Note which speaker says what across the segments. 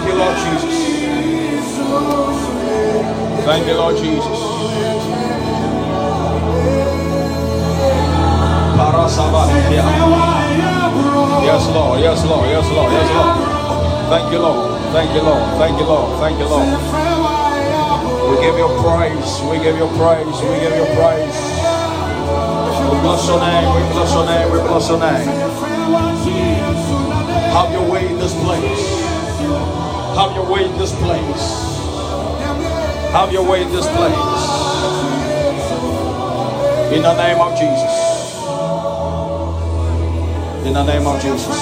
Speaker 1: Thank you, Lord Jesus. Thank you, Lord Jesus. Yes, Lord. Yes, Lord. Yes, Lord. Yes, Lord. Thank you, Lord. Thank you, Lord. Thank you, Lord. Thank you, Lord. We give you praise. We give you praise. We give you praise. We bless your name. We bless your name. We bless your name. Have your way in this place. Have your way in this place. Have your way in this place. In the name of Jesus. In the name of Jesus.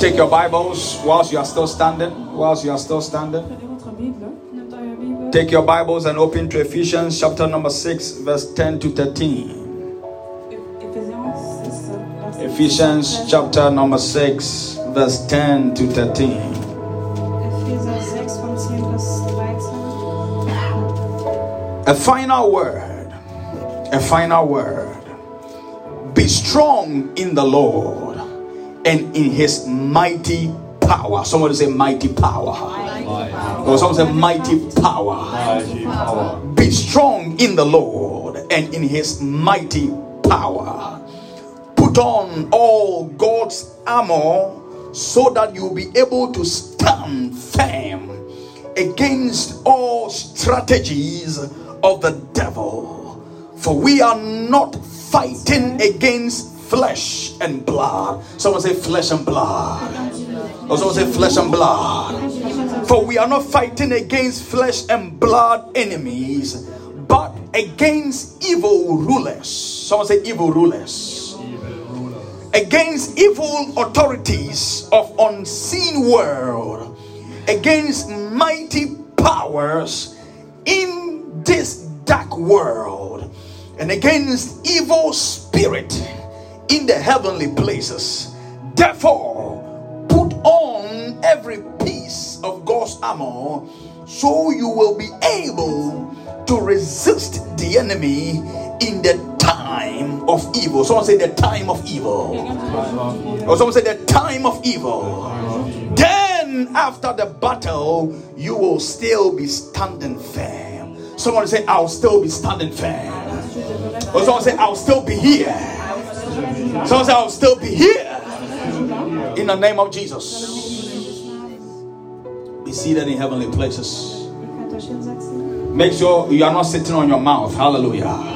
Speaker 1: Take your Bibles whilst you are still standing. Whilst you are still standing. Take your Bibles and open to Ephesians chapter number 6, verse 10 to 13. Ephesians chapter number 6 verse 10 to 13. A final word. A final word. Be strong in the Lord and in his mighty power. Somebody say mighty power. Mighty power. Or someone say mighty power. Be strong in the Lord and in his mighty power. Put on all God's armor so that you'll be able to stand firm against all strategies of the devil. For we are not fighting against flesh and blood. Someone say, flesh and blood. Or oh, someone say, flesh and blood. For we are not fighting against flesh and blood enemies, but against evil rulers. Someone say, evil rulers against evil authorities of unseen world, against mighty powers in this dark world, and against evil spirit in the heavenly places. Therefore, put on every piece of God's armor so you will be able to resist the enemy in the time of evil. Someone say the time of evil. Or someone say the time of evil. Then after the battle, you will still be standing firm. Someone say, I'll still be standing firm. Or someone say, I'll still be here. Someone say, I'll still be here. In the name of Jesus. Be seated in heavenly places. Make sure you are not sitting on your mouth. Hallelujah.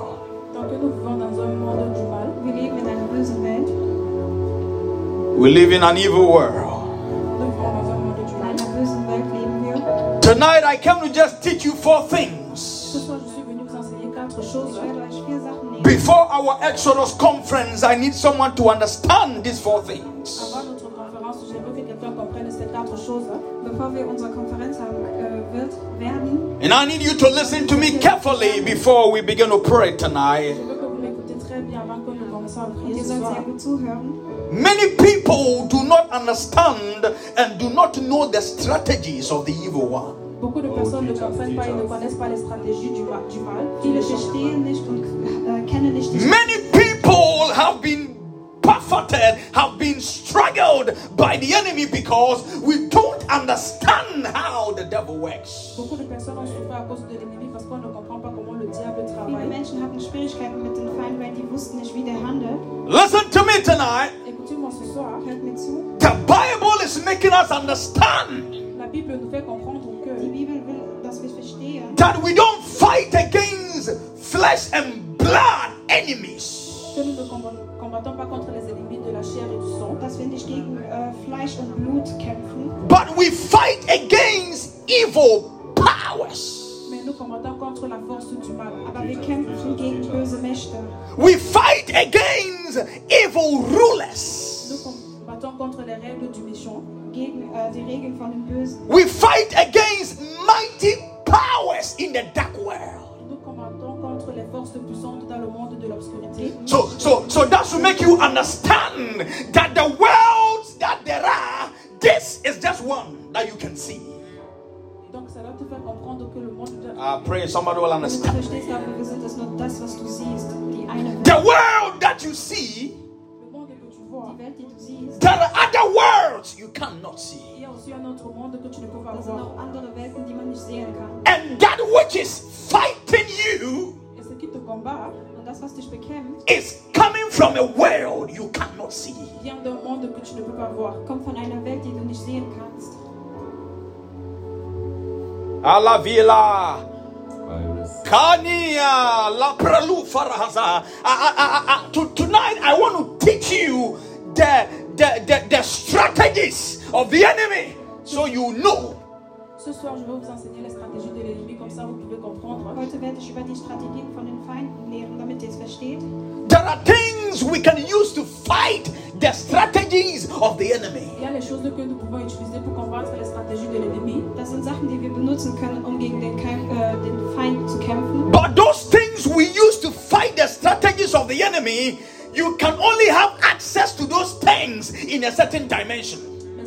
Speaker 1: We live in an evil world. Tonight I come to just teach you four things. Before our Exodus conference, I need someone to understand these four things. And I need you to listen to me carefully before we begin to pray tonight. Many people do not understand and do not know the strategies of the evil one. Beaucoup de oh, personnes ne comprennent pas et ne connaissent pas les stratégies du, mal. kennen euh, nicht Many people have been buffeted, have been struggled by the enemy because we don't understand how the devil works. Beaucoup de personnes ont souffert à cause de l'ennemi parce qu'on ne comprend pas Viele Menschen hatten Schwierigkeiten mit den Feinden, weil die wussten nicht, wie der handelt. Listen to me tonight. The Bible is making us understand. La Bible nous fait comprendre que die Bibel will, dass wir verstehen. That we don't fight against flesh and blood enemies. Que nous ne combattons pas contre les ennemis de la chair et du sang. Dass wir nicht gegen äh, Fleisch und Blut kämpfen. But we fight against evil powers. nous combattons contre la force du mal. We fight against evil rulers. Nous combattons contre les règles du méchant. Euh, We fight against mighty powers in the dark world. Nous combattons contre les forces puissantes dans le monde de l'obscurité. So, so, so that should make you understand that the worlds that there are, this is just one that you can see. Donc, ça te faire comprendre. I pray somebody will understand. The world that you see, there are other worlds you cannot see. And that which is fighting you is coming from a world you cannot see. Alla Villa la ah, ah, ah, Tonight I want to teach you the, the, the, the strategies of the enemy so you know Ce soir, je vais vous enseigner de l'ennemi, comme ça vous pouvez comprendre. Heute werde ich über die Strategien von lehren, damit ihr es versteht. There are things we can use to fight the strategies of the enemy. Il y a les choses que nous pouvons utiliser pour combattre les stratégies de l'ennemi. Das sind Sachen, die wir benutzen können, um gegen den, äh, den Feind zu kämpfen. But those things we use to fight the strategies of the enemy, you can only have access to those things in a certain dimension.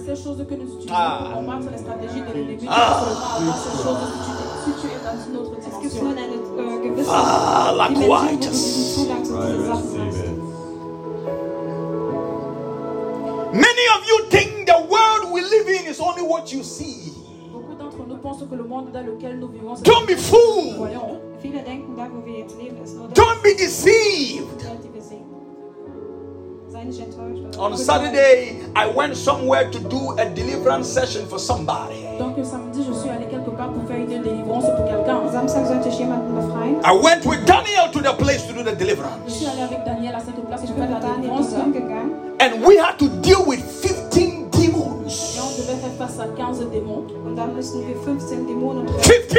Speaker 1: ces choses que nous utilisons ah. pour combattre les stratégies de l'ennemi. Ah. ces choses si tu, es dans une autre dimension. Euh, ah, la courageous. Many of you think the world we live in is only what you see. Beaucoup d'entre nous pensent que le monde dans lequel nous vivons, c'est Don't be fooled. Hein, Don't be deceived. On Saturday, I went somewhere to do a deliverance session for somebody. Donc samedi, je suis allé quelque part pour faire une délivrance pour quelqu'un. I went with Daniel to the place to do the deliverance. Je suis allé avec Daniel à And we had to deal with 15 demons. Et on devait faire face à 15 démons. 15. 15.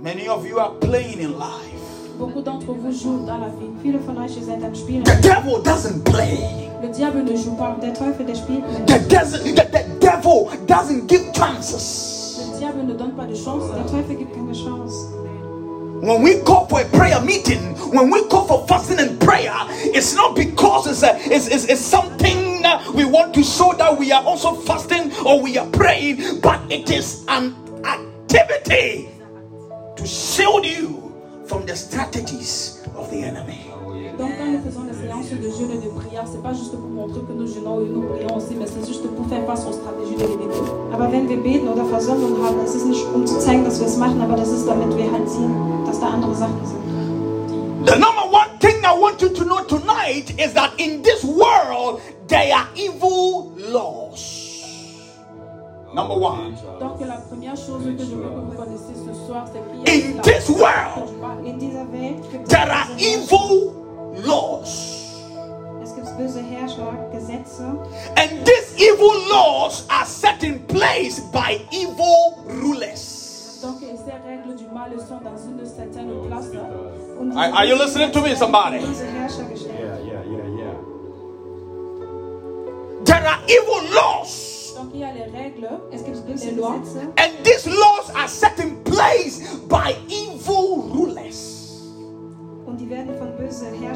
Speaker 1: Many of you are playing in life. Beaucoup d'entre vous jouent dans la vie. Viele von euch am Spielen. The devil doesn't play. Le diable ne joue pas. Der Teufel der spielt The, the, the devil doesn't give chances. Le diable ne donne pas de chance. Der Teufel gibt keine chance. When we go for a prayer meeting, when we go for fasting and prayer, it's not because it's, a, uh, it's, it's, it's something we want to show that we are also fasting or we are praying, but it is an activity to shield you from the strategies of the enemy. Donc quand nous faisons séances de jeûne et de prière, c'est pas juste pour montrer que nous jeûnons nous prions aussi, mais c'est juste pour faire face aux stratégies de l'ennemi. Aber wenn wir beten oder haben, es ist nicht um zu zeigen, dass wir es machen, aber das ist damit wir halt sehen, dass da andere Sachen sind. The number one thing I want you to know tonight is that in this world there are evil laws. Number one. In this world, there are evil laws. And these evil laws are set in place by evil rulers. Are, are you listening to me, somebody? Yeah, yeah, yeah, yeah. There are evil laws. And these laws are set in place by evil rulers. Euh,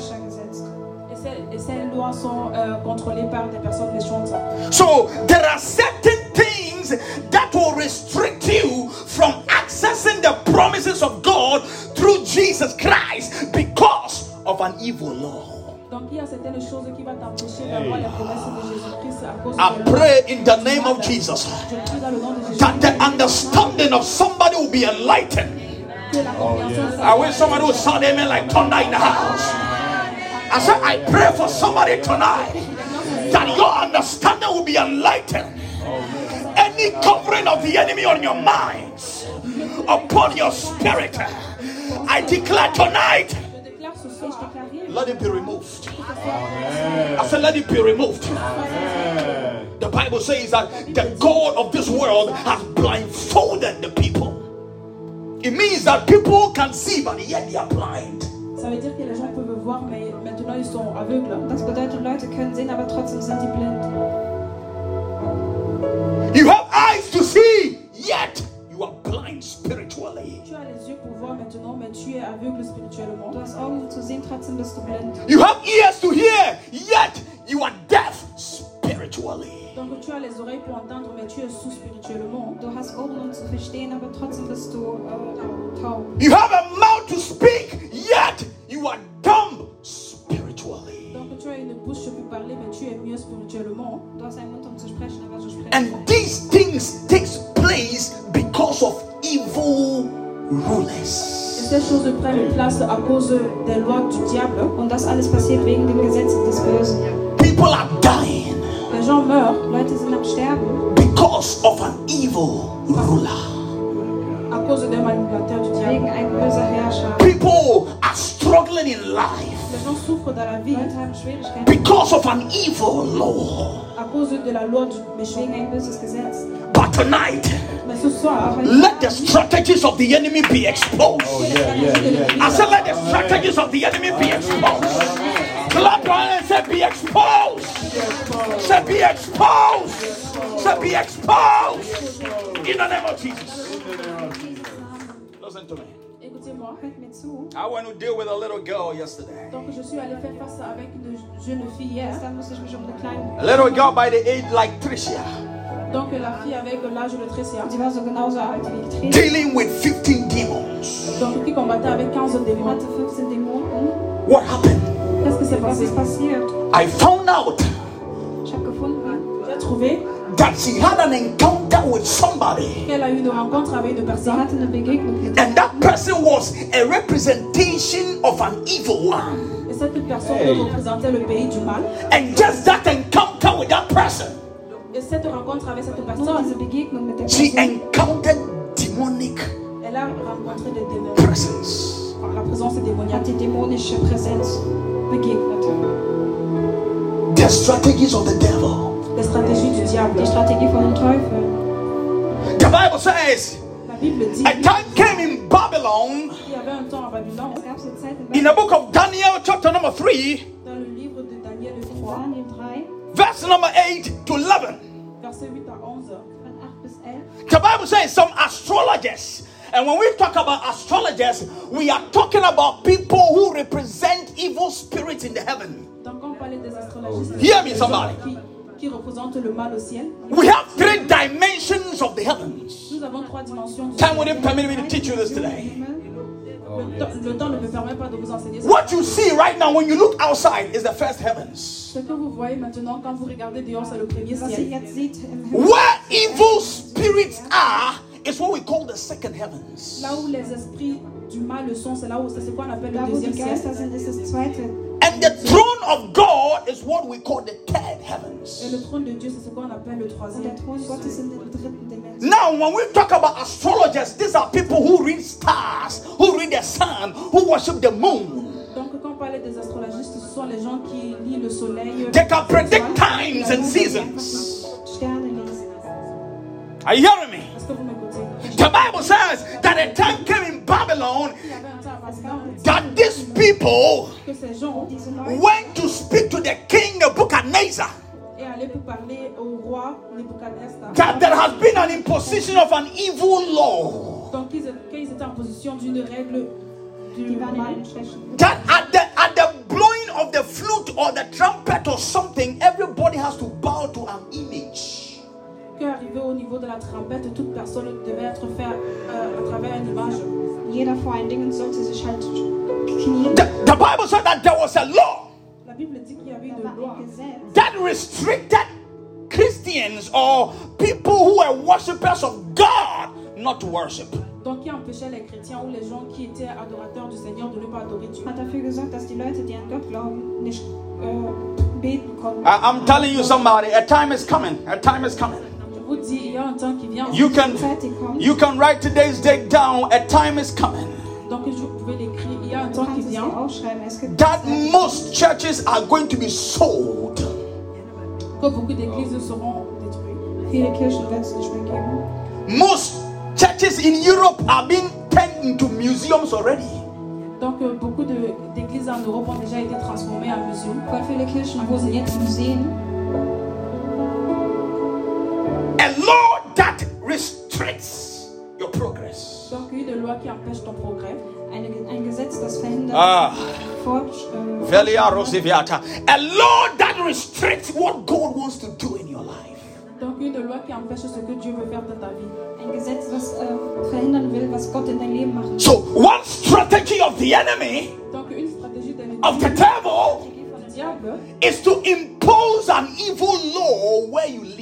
Speaker 1: so there are certain things that will restrict you from accessing the promises of God through Jesus Christ because of an evil law. Donc il y a certaines choses qui vont t'empêcher d'avoir les promesses de Jésus-Christ. I pray in the name of Jesus that the understanding of somebody will be enlightened. Oh, yes. I wish somebody would sound amen like thunder in the house. I said, I pray for somebody tonight that your understanding will be enlightened. Any covering of the enemy on your minds, upon your spirit, I declare tonight, let it be removed. Amen. I said, let it be removed. Amen. The Bible says that the God of this world has blindfolded the people. It means that people can see, but yet they are blind. Ça veut dire que les gens peuvent voir, mais maintenant ils sont aveugles. Das bedeutet, Leute können sehen, aber trotzdem sind sie blind. You have eyes to see, yet you are blind spiritually. Tu as les yeux pour voir maintenant, mais tu es aveugle spirituellement. Du hast Augen zu sehen, trotzdem bist du blind. um zu verstehen, aber trotzdem bist du äh, taub. You have a mouth to speak, yet you are dumb spiritually. Du hast einen Mund, zu sprechen, aber du sprichst. And these things takes place because of evil rulers. Ces choses prennent place à cause des lois du diable. Und das alles passiert wegen dem Gesetz des Bösen. because of an evil law. But tonight, let the strategies of the enemy be exposed. Oh, yeah, yeah, yeah, I said, let the strategies of the enemy be exposed. Clap your and say, be exposed. Say, be exposed. Say, be exposed. In the name of Jesus. Listen to me. je suis allé faire face avec une jeune fille hier. little Donc fille avec l'âge de Dealing with 15 demons. démons. What Qu'est-ce qui s'est passé? I found out. trouvé that a eu une rencontre avec une was a representation of an evil one. Et cette personne le pays du mal. And just that with person. cette rencontre avec cette personne. Elle a rencontré des démons. la présence The strategies of the devil. Les stratégies du diable. Die von dem Teufel. The Bible says. A time came in Babylon. in, the book of Daniel, chapter number three. Verse number 8 to 11. 11. The Bible says some astrologers and when we talk about astrologers, we are talking about people who represent evil spirits in the heaven. Hear me, somebody. qui représente le mal au ciel. We have three dimensions of the heavens. Nous avons trois dimensions. Time wouldn't permit me to teach you this today. Le temps ne me permet pas de vous enseigner. What you see right now when you look outside is the first heavens. Ce que vous voyez maintenant quand vous regardez dehors c'est le premier ciel. Where evil spirits are is what we call the second heavens. Là où les esprits du mal le son, c'est là où c'est quoi on appelle le deuxième ciel. And the throne of God is what we call the third heavens. Et le trône de Dieu, c'est ce qu'on appelle le troisième. Now, when we talk about astrologers, these are people who read stars, who read the sun, who worship the moon. Donc, quand on parle des astrologistes, ce sont les gens qui lient le soleil. They can predict times and seasons. Are you hearing me? The Bible says that a time came in Babylon that these people went to speak to the king Nebuchadnezzar. That there has been an imposition of an evil law. That at the, at the blowing of the flute or the trumpet or something, everybody has to bow to an image. arrivait au niveau de la trompette, toute personne devait être faite euh, à travers une image. Jeder vor allen Dingen sollte sich halt knien. The, the Bible said that there was a law La Bible dit qu'il y avait une loi that restricted Christians or people who were worshippers of God not to worship. Donc qui empêchait les chrétiens ou les gens qui étaient adorateurs du Seigneur de ne pas adorer Dieu. Hat dafür gesorgt, dass die Leute, die an Gott glauben, nicht beten konnten. I, I'm telling you somebody, a time is coming. A time is coming. You can, you can write today's date down. A time is coming. That most churches are going to be sold. Most churches in Europe are being turned into museums already. Donc euh, beaucoup d'églises en Europe ont déjà été transformées en musées. A law that restricts your progress. Donc une loi qui empêche ton progrès. ah. Euh, A law that restricts what God wants to do in your life. Donc une loi qui empêche ce que Dieu veut faire dans ta vie. Euh, so one strategy of the enemy. of the devil. Is to impose an evil law where you live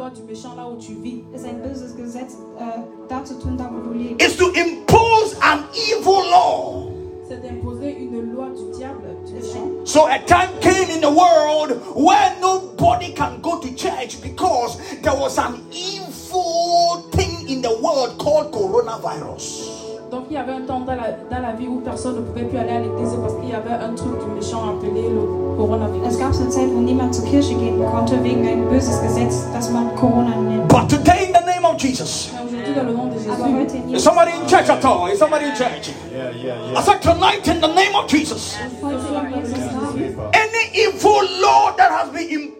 Speaker 1: loi du là où tu vis. Uh, Is to impose an evil law. So a time came in the world where nobody can go to church because there was an evil thing in the world called coronavirus. Donc il y avait un temps dans la, dans la vie où personne ne pouvait plus aller à l'église
Speaker 2: parce qu'il y avait un truc du méchant appelé le coronavirus. Es gab so eine Zeit, wo niemand zur Kirche gehen konnte wegen ein böses
Speaker 1: Gesetz, das man Corona nennt. But today in the
Speaker 2: name
Speaker 1: of Jesus. Is somebody in church at all? Is somebody in church? Yeah, yeah, yeah. I said tonight in the name of Jesus. Any evil law that has been imposed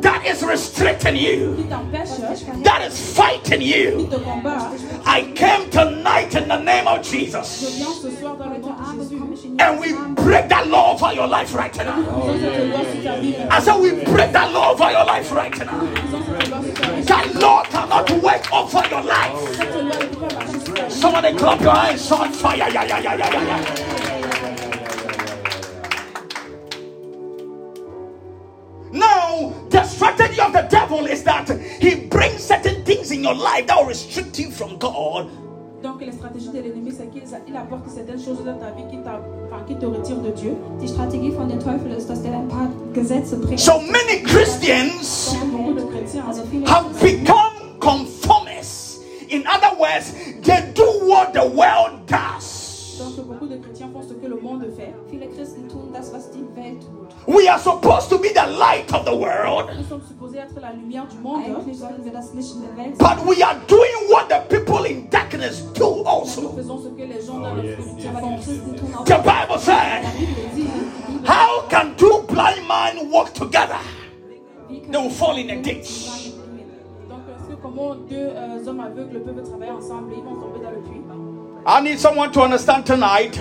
Speaker 1: that is restricting you, that is fighting you. I came tonight in the name of Jesus. And we break that law over your life right now. I said, We break that law over your life right now. That law cannot work over your life. Somebody clap your hands on fire. Yeah, yeah, yeah, yeah, yeah. the strategy of the devil is that he brings certain things in your life that will restrict you from God. Donc, la stratégie de l'ennemi, c'est qu'il apporte certaines choses dans ta vie qui, enfin, qui te retirent de Dieu. Die Strategie von der Teufel ist, dass er ein paar Gesetze bringt. So many Christians have become conformists. In other words, they do what the world does. Donc, beaucoup de chrétiens font ce que le monde fait. Viele Christen tun das, was die Welt tut. We are supposed to be the light of the world. But we are doing what the people in darkness do also. Oh, the Bible says, How can two blind men walk together? They will fall in a ditch. Euh, I need someone to understand tonight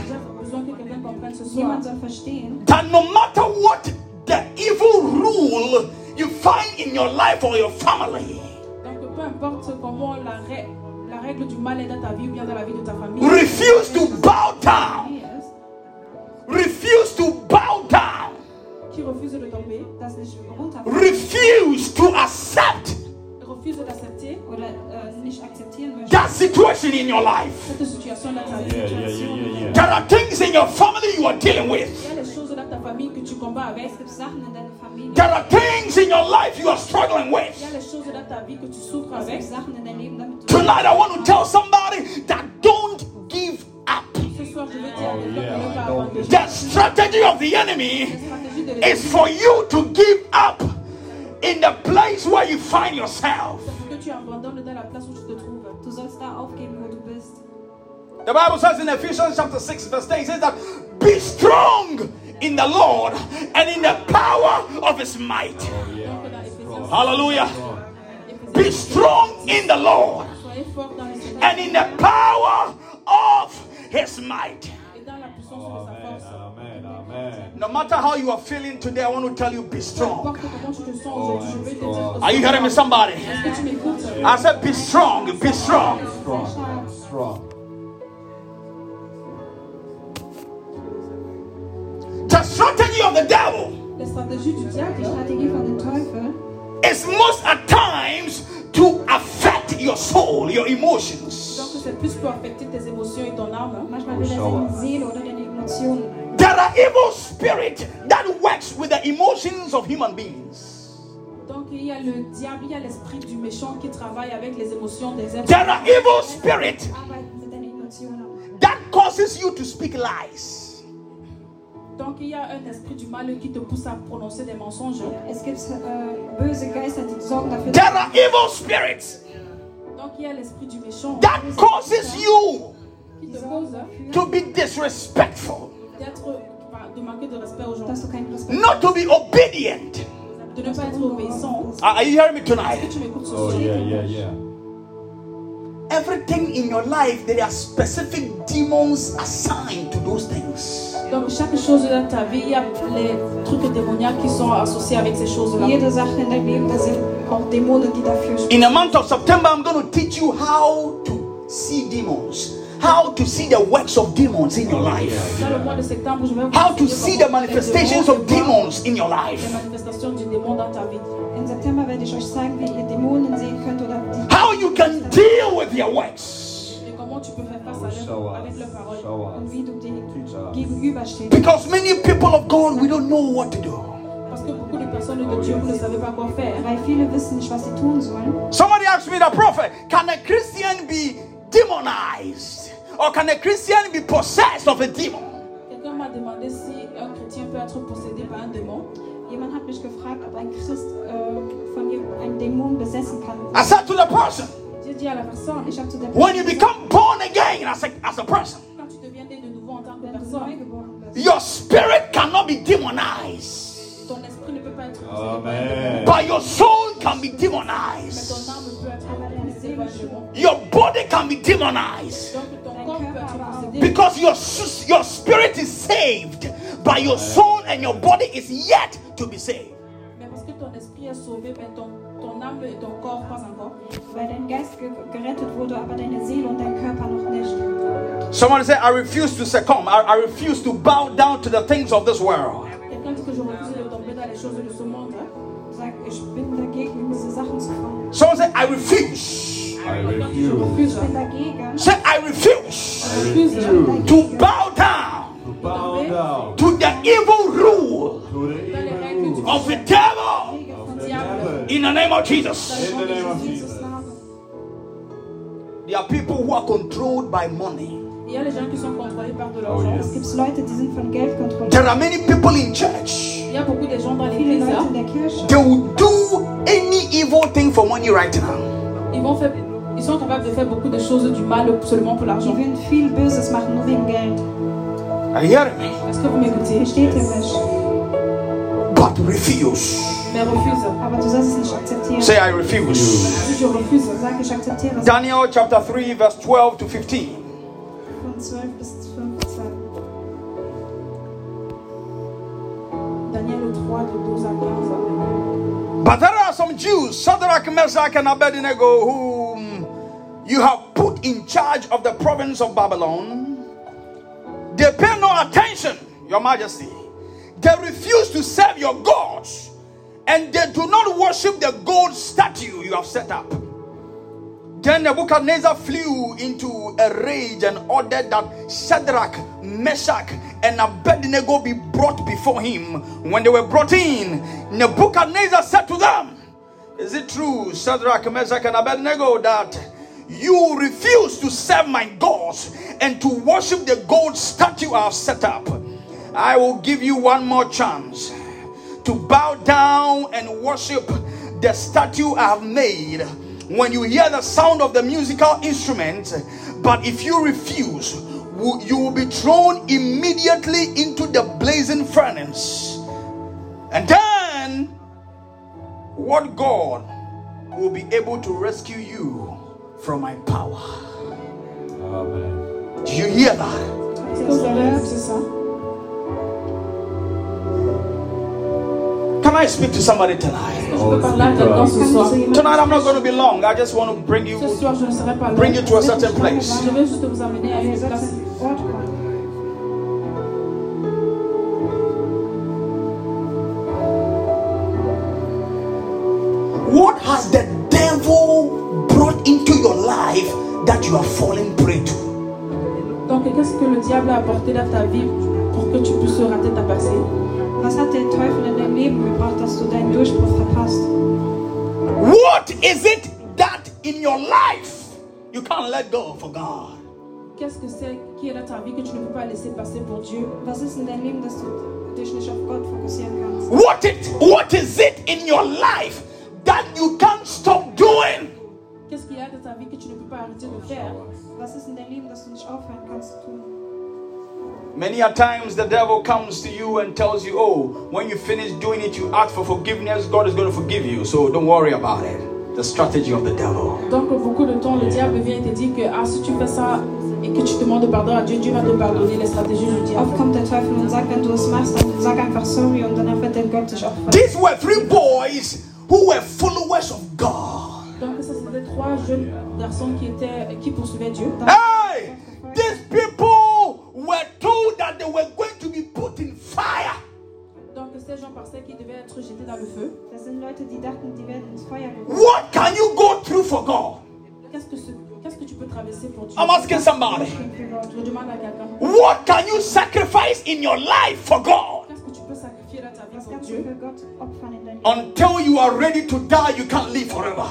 Speaker 1: that no matter your life or your family. la, règle du mal est dans ta vie ou dans la de ta famille. Refuse to bow down. Refuse to bow down. refuse de tomber. refuse to accept. Euh, That situation in your life. There are things in your family you are dealing with. que tu avec. There are things in your life you are struggling with. Tonight, I want to tell somebody that don't give up. Oh, yeah, the strategy of the enemy is for you to give up in the place where you find yourself. The Bible says in Ephesians chapter 6, verse eight, it says that be strong in the Lord and in the power of his might. Hallelujah. Be strong in the Lord and in the power of his might. Amen, amen. No matter how you are feeling today, I want to tell you be strong. are you hearing me, somebody? I said, be strong, be strong. Strong, strong. The strategy of the devil is most at times to affect your soul, your emotions. There are evil spirits that works with the emotions of human beings. Donc il y a le diable, il y a l'esprit du méchant qui travaille avec les émotions des êtres. There are evil spirits ah that causes you to speak lies. Donc il y a un esprit du mal qui te pousse à prononcer des mensonges. Es gibt äh, There are evil spirits. Donc il y a l'esprit du méchant. That causes you qui te cause hein, to be disrespectful. D'être bah, de manquer de respect aux gens. Not to be obedient. De ne pas être obéissant. Ah, are you hearing me tonight? Oh yeah, yeah, yeah. Everything in your life, there are specific demons assigned those things. Donc chaque chose ta vie, il y a les trucs démoniaques qui sont associés avec ces choses-là. in the month of September, I'm going to teach you how to see demons. How to see the works of demons in your life. How to see the manifestations of demons in your life. How you can deal with your works. Because many people of God, we don't know what to do. Oh, Somebody asked me the prophet, can a Christian be demonized? Or can a Christian be possessed of a demon? I said to the person. When you become born again as a, as a person, your spirit cannot be demonized. Amen. But your soul can be demonized. Your body can be demonized. Because your, your spirit is saved, but your soul and your body is yet to be saved ton corps pas encore. Weil dein Geist gerettet wurde, aber deine Seele und dein Körper noch nicht. Someone said, I refuse to succumb. I, I refuse to bow down to the things of this world. Someone said, I refuse. I refuse. Say, I refuse, I refuse to bow down, to, bow down. to the evil rule, of the devil. In the name of Jesus. There are people who are controlled by money. Il y a gens qui sont contrôlés par de oh, l'argent. There are many people in church. Il y a de gens hein. They will do any evil thing for money right now. Ils sont capables de faire beaucoup de choses du mal seulement pour l'argent. ce vous m'écoutez? refuse. Ah, Say, I refuse. Daniel chapter 3, verse 12 to 15. 15. But there are some Jews, Shadrach, Meshach, and Abednego, whom you have put in charge of the province of Babylon. They pay no attention, Your Majesty. They refuse to serve your gods and they do not worship the gold statue you have set up. Then Nebuchadnezzar flew into a rage and ordered that Shadrach, Meshach, and Abednego be brought before him. When they were brought in, Nebuchadnezzar said to them, Is it true, Shadrach, Meshach, and Abednego, that you refuse to serve my gods and to worship the gold statue I have set up? I will give you one more chance to bow down and worship the statue I have made. When you hear the sound of the musical instrument, but if you refuse, you will be thrown immediately into the blazing furnace. And then, what God will be able to rescue you from my power? Amen. Do you hear that? Can I speak to somebody tonight? Oh, tonight I'm not going to be long. I just want to bring you bring you to a certain place. What has the devil brought into your life that you are falling prey to? Donc qu'est-ce que le diable a apporté dans ta vie pour que tu puisses rater ta Was hat der Teufel in dein Leben gebracht, dass du deinen Durchbruch verpasst? What is it that in your life you can't let go for God? Qu'est-ce que c'est qui est dans ta vie que tu ne peux pas laisser passer pour Dieu? Was ist in deinem Leben, dass du dich nicht auf Gott fokussieren kannst? What it, what is it in your life that you can't stop doing? Qu'est-ce qu'il y a dans ta vie que tu ne peux pas arrêter de faire? Was ist in deinem Leben, dass du nicht aufhören kannst zu tun? Many a times the devil comes to you and tells you, Oh, when you finish doing it, you ask for forgiveness, God is going to forgive you, so don't worry about it. The strategy of the devil. Donc, beaucoup de temps, le diable vient te dire que ah, si tu fais ça et que tu demandes pardon à Dieu, Dieu va te pardonner. la stratégie du diable. Oft kommt der Teufel und sagt, wenn du es machst, dann sag einfach sorry und danach wird dein Gott dich opfern. These were three boys who were followers of God. Donc, ça, c'était trois jeunes garçons qui étaient qui poursuivaient Dieu. Hey, these people were told that they were going to be put in fire. Donc ces gens pensaient qu'ils devaient être jetés dans le feu. Das Leute, die dachten, die werden ins Feuer geworfen. What can you go through for God? Qu'est-ce que, qu'est-ce que tu peux traverser pour Dieu? I'm asking somebody. Je demande à quelqu'un. What can you sacrifice in your life for God? Qu'est-ce que tu peux sacrifier dans ta vie pour Dieu? Until you are ready to die, you can't live forever.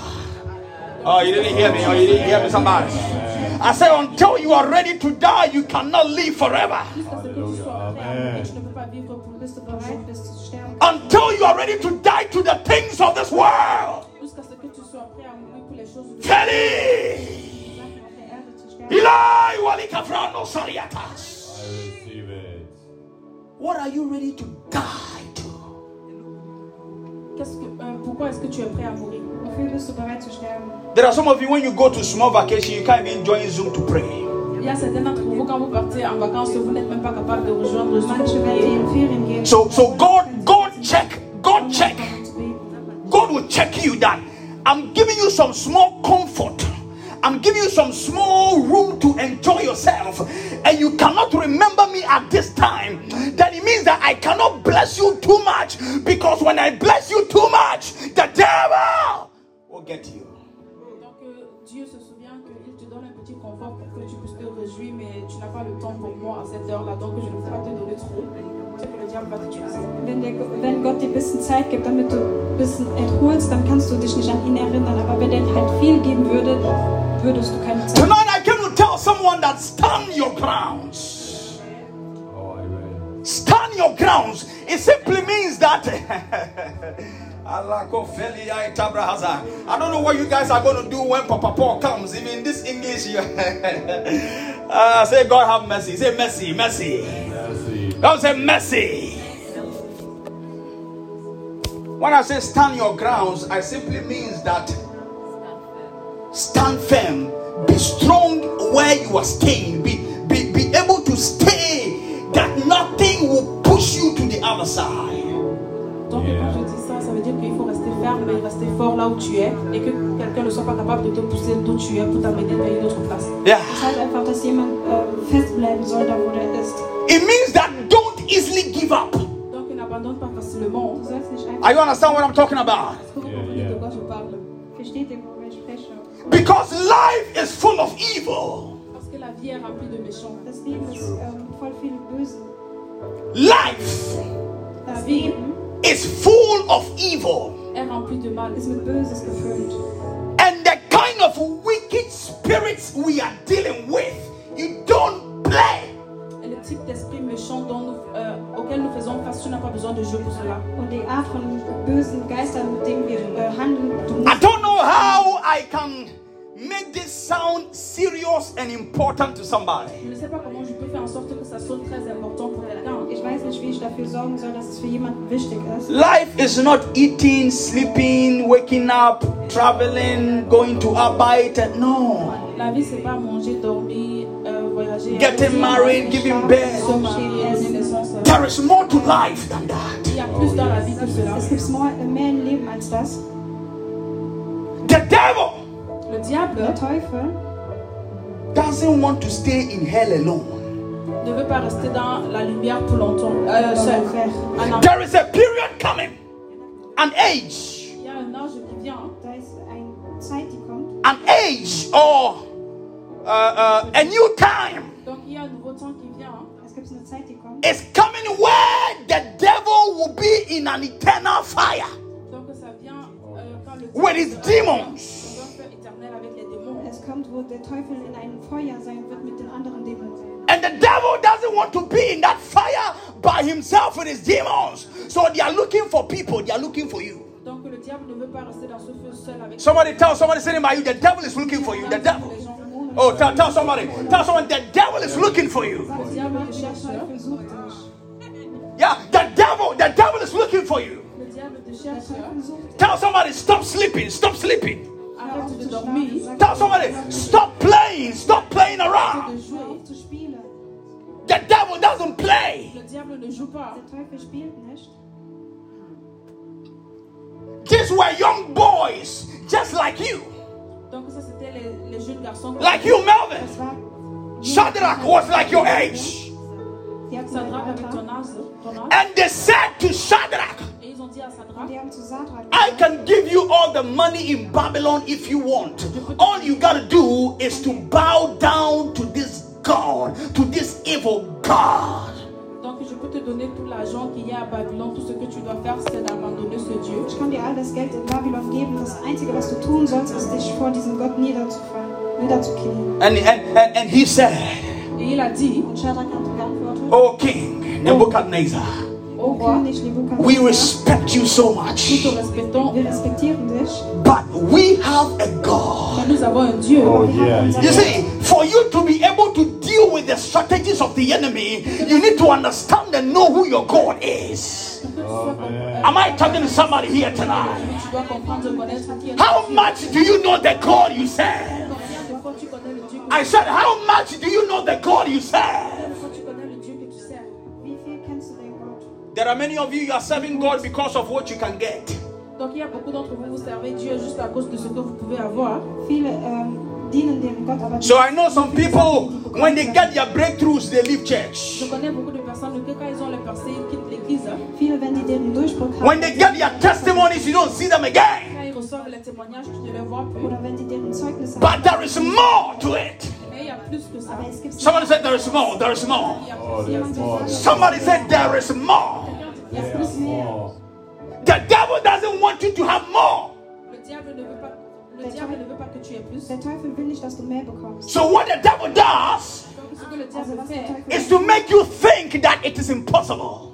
Speaker 1: Oh, you didn't hear me. Oh, you didn't hear me, somebody. I said, until you are ready to die, you cannot live forever. Until you are ready to die to the things of this world. Kelly! Eli I it. What are you ready to die to? Euh, pourquoi est-ce que tu es prêt à mourir? There are some of you, when you go to small vacation, you can't even join Zoom to pray. So, so God, God check, God check. God will check you that I'm giving you some small comfort. I'm giving you some small room to enjoy yourself, and you cannot remember me at this time, then it means that I cannot bless you too much because when I bless you too much, the devil will get you. Mm, euh, Dieu se souvient qu'il te donne un petit confort pour que tu puisses te réjouir, mais tu n'as pas le temps pour moi à cette heure-là, donc je ne peux pas te donner trop. Wenn, der, wenn Gott dir ein bisschen Zeit gibt, damit du ein bisschen erholst, dann kannst du dich nicht an ihn erinnern. Aber wenn er halt viel geben würde, würdest du keine Zeit. Tonight I came to tell someone that stand your grounds. Oh, stand your grounds. It simply means that I don't know what you guys are going to do when Papa Paul comes. Even this English, here. uh, ah, say God have mercy. Say mercy, mercy. mercy. Don't say mercy. When I say stand your grounds, I simply means that stand firm, be strong where you are staying, be be, be able to stay that nothing will push you to the other side. Donc quand je dis ça, ça veut dire qu'il faut rester ferme et rester fort là où tu es et que quelqu'un ne soit pas capable de te pousser d'où tu es pour t'amener dans une autre place. Euh, It means that don't easily give up. Donc n'abandonne pas facilement. Are you understand what I'm talking about? Because life is full of evil. Parce que la vie est is full of evil. Er rempli de Mal, ist mit Böses gefüllt. And the kind of wicked spirits we are dealing with, you don't play. Et le type d'esprit méchant dont nous, euh, auquel nous faisons face, tu n'as pas besoin de jeu pour cela. On die Art bösen Geister mit denen wir handeln. I don't know how I can make this sound serious and important to somebody. Je ne sais pas comment je peux faire en sorte que ça sonne très important pour quelqu'un. Life is not eating, sleeping, waking up, traveling, going to a bite, No. Euh, Getting married, giving birth. There is more to life than that. The devil. Doesn't want to stay in hell alone. ne veut pas rester dans la lumière pour longtemps. Euh, seul. There is a period coming. An age. Il y a un âge qui vient. An age or uh, uh, a new time. Donc il y a un nouveau temps qui vient. It's coming where the devil will be in an eternal fire. Donc ça vient euh, quand le With his demons. Éternel avec les démons. Es kommt, wo Teufel in einem Feuer sein the devil doesn't want to be in that fire by himself with his demons. So they are looking for people, they are looking for you. Somebody tell somebody sitting by you, the devil is looking for you. The devil. Oh, tell, tell somebody, tell someone the devil is looking for you. Yeah, the devil, the devil is looking for you. Tell somebody, stop sleeping, stop sleeping. Tell somebody, stop playing, stop playing around. The devil doesn't play. Le diable ne joue pas. These were young boys, just like you. Donc ça c'était les, jeunes garçons. Like you, Melvin. Shadrach was like your age. Shadrach avec ton âge, ton And they said to Shadrach. I can give you all the money in Babylon if you want. All you gotta do is to bow down to this God, to this evil God. Donc je peux te donner tout l'argent qu'il y a à Babylone. Tout ce que tu dois faire, c'est d'abandonner ce Dieu. Ich kann dir all das Geld in Babylon geben. Das Einzige, was du tun sollst, ist dich vor diesem Gott niederzufallen, And, and, and, and he said, Et il a dit, Oh King Nebuchadnezzar. We respect you so much. But we have a God. Oh, yeah, yeah. You see, for you to be able to deal with the strategies of the enemy, you need to understand and know who your God is. Oh, Am I talking to somebody here tonight? How much do you know the God you serve? I said, How much do you know the God you serve? There are many of you, you are serving God because of what you can get. Donc il y a beaucoup d'entre vous, vous servez Dieu juste à cause de ce que vous pouvez avoir. Euh, so I know some people, when they get their breakthroughs, they leave church. Je connais beaucoup de personnes que quand ils ont leur percée, ils quittent l'église. Hein. When they get their testimonies, you don't see them again. Quand ils reçoivent les témoignages tu ne vois plus But there is more to it. Somebody said there is more. There is more. Somebody said there is more. The devil doesn't want you to have more. So what the devil does is to make you think that it is impossible.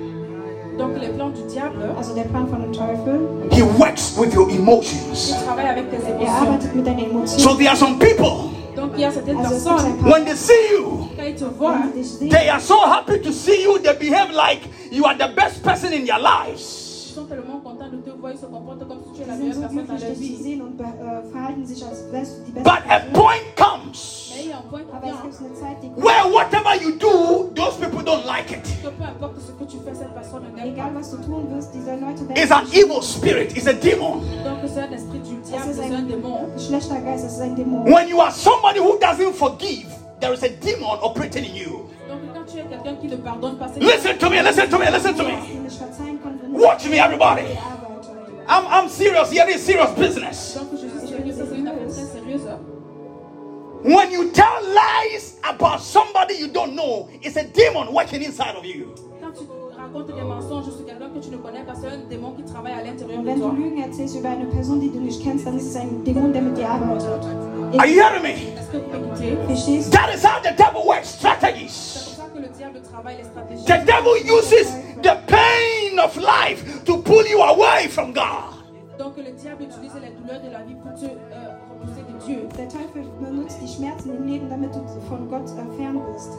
Speaker 1: Donc les plans du diable. Also der Plan von dem Teufel. He works with your emotions. avec tes er émotions. Er arbeitet mit deinen Emotionen. So there are some people. Donc il y a certaines also personnes. When they see you. voient. They are so happy to see you. They behave like you are the best person in their lives. Ils sont uh, but a point comes where whatever you do, those people don't like it. It's an evil spirit, it's a demon. When you are somebody who doesn't forgive, there is a demon operating in you. Listen to me, listen to me, listen to me. Watch me, everybody. I'm, I'm serious you This serious business. When Quand tu des mensonges sur quelqu'un que tu ne connais pas, c'est un démon qui travaille à l'intérieur de toi. you me? That is how the devil works strategies. The devil uses the pain pain of life to pull you away from God. Donc le diable les douleurs de la vie pour te euh, repousser de Dieu. Der Teufel benutzt die Schmerzen im Leben, damit du von Gott bist.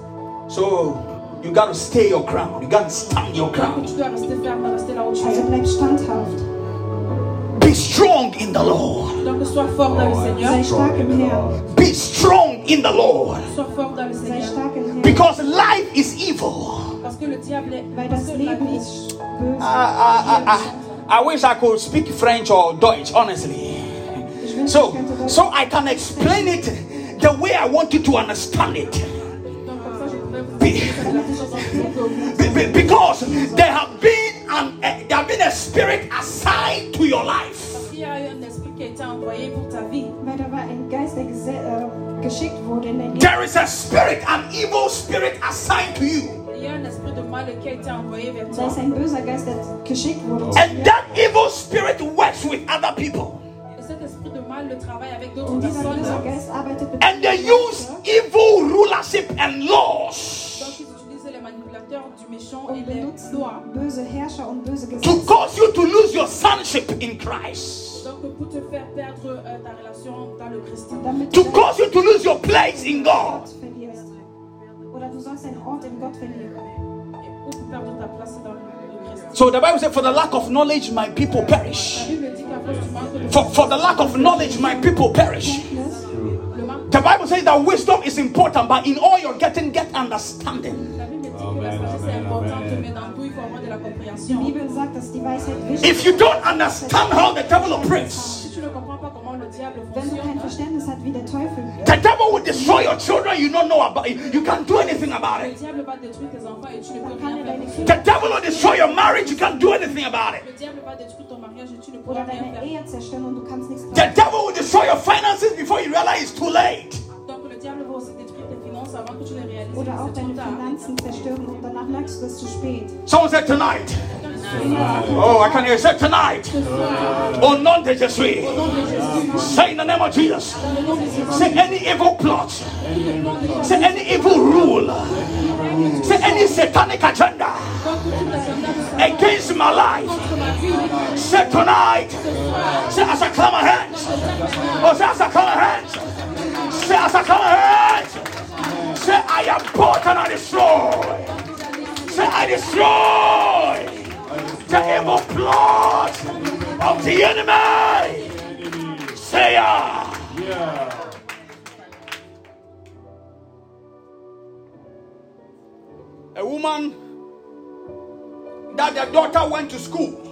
Speaker 1: So you gotta stay your ground. You gotta stand your ground. Also bleib standhaft. Be strong in the Lord. Donc sois fort dans le Seigneur. Sei stark im Herrn. Be strong in the Lord. Sois fort dans le Seigneur. Because life is evil. Parce que le diable est, parce que la ah, ah, ah, ah, I wish I could speak French or Deutsch, honestly. So, so I can explain it the way I want you to understand it. Be, be, because there have been an, a, eh, there have been a spirit assigned to your life. Uh, there is a spirit, an evil spirit assigned to you. il y a esprit de mal qui a été envoyé vers toi. And that evil spirit works with other people. Et cet esprit de mal le travaille avec d'autres personnes. Ah, ben, and they use evil rulership and laws. Donc ils utilisent les manipulateurs du méchant et les lois. To cause you to lose your sonship in Christ. Donc pour te faire perdre euh, ta relation dans le Christ. To cause you to lose your place in God. So the Bible says, For the lack of knowledge, my people perish. For, for the lack of knowledge, my people perish. The Bible says that wisdom is important, but in all you're getting, get understanding. If you don't understand how the devil operates, the devil will destroy your children. You don't know about it. You can't do anything about it. Er the devil will destroy your marriage. You can't do anything about it. The devil will destroy your finances before you realize it's too late. Oder auch deine Finanzen zerstören und danach merkst du, es zu spät. Someone said tonight. Oh, I can hear you say tonight. Oh, non de Jésus. Say in the name of Jesus. Say any evil plot. Say any evil rule. Say any satanic agenda against my life. Say tonight. Say as I come ahead. Oh, say as I come ahead. Say as I come ahead. Say I am bought and I destroy. Say I destroy the evil plot of the enemy. Say, A woman that their daughter went to school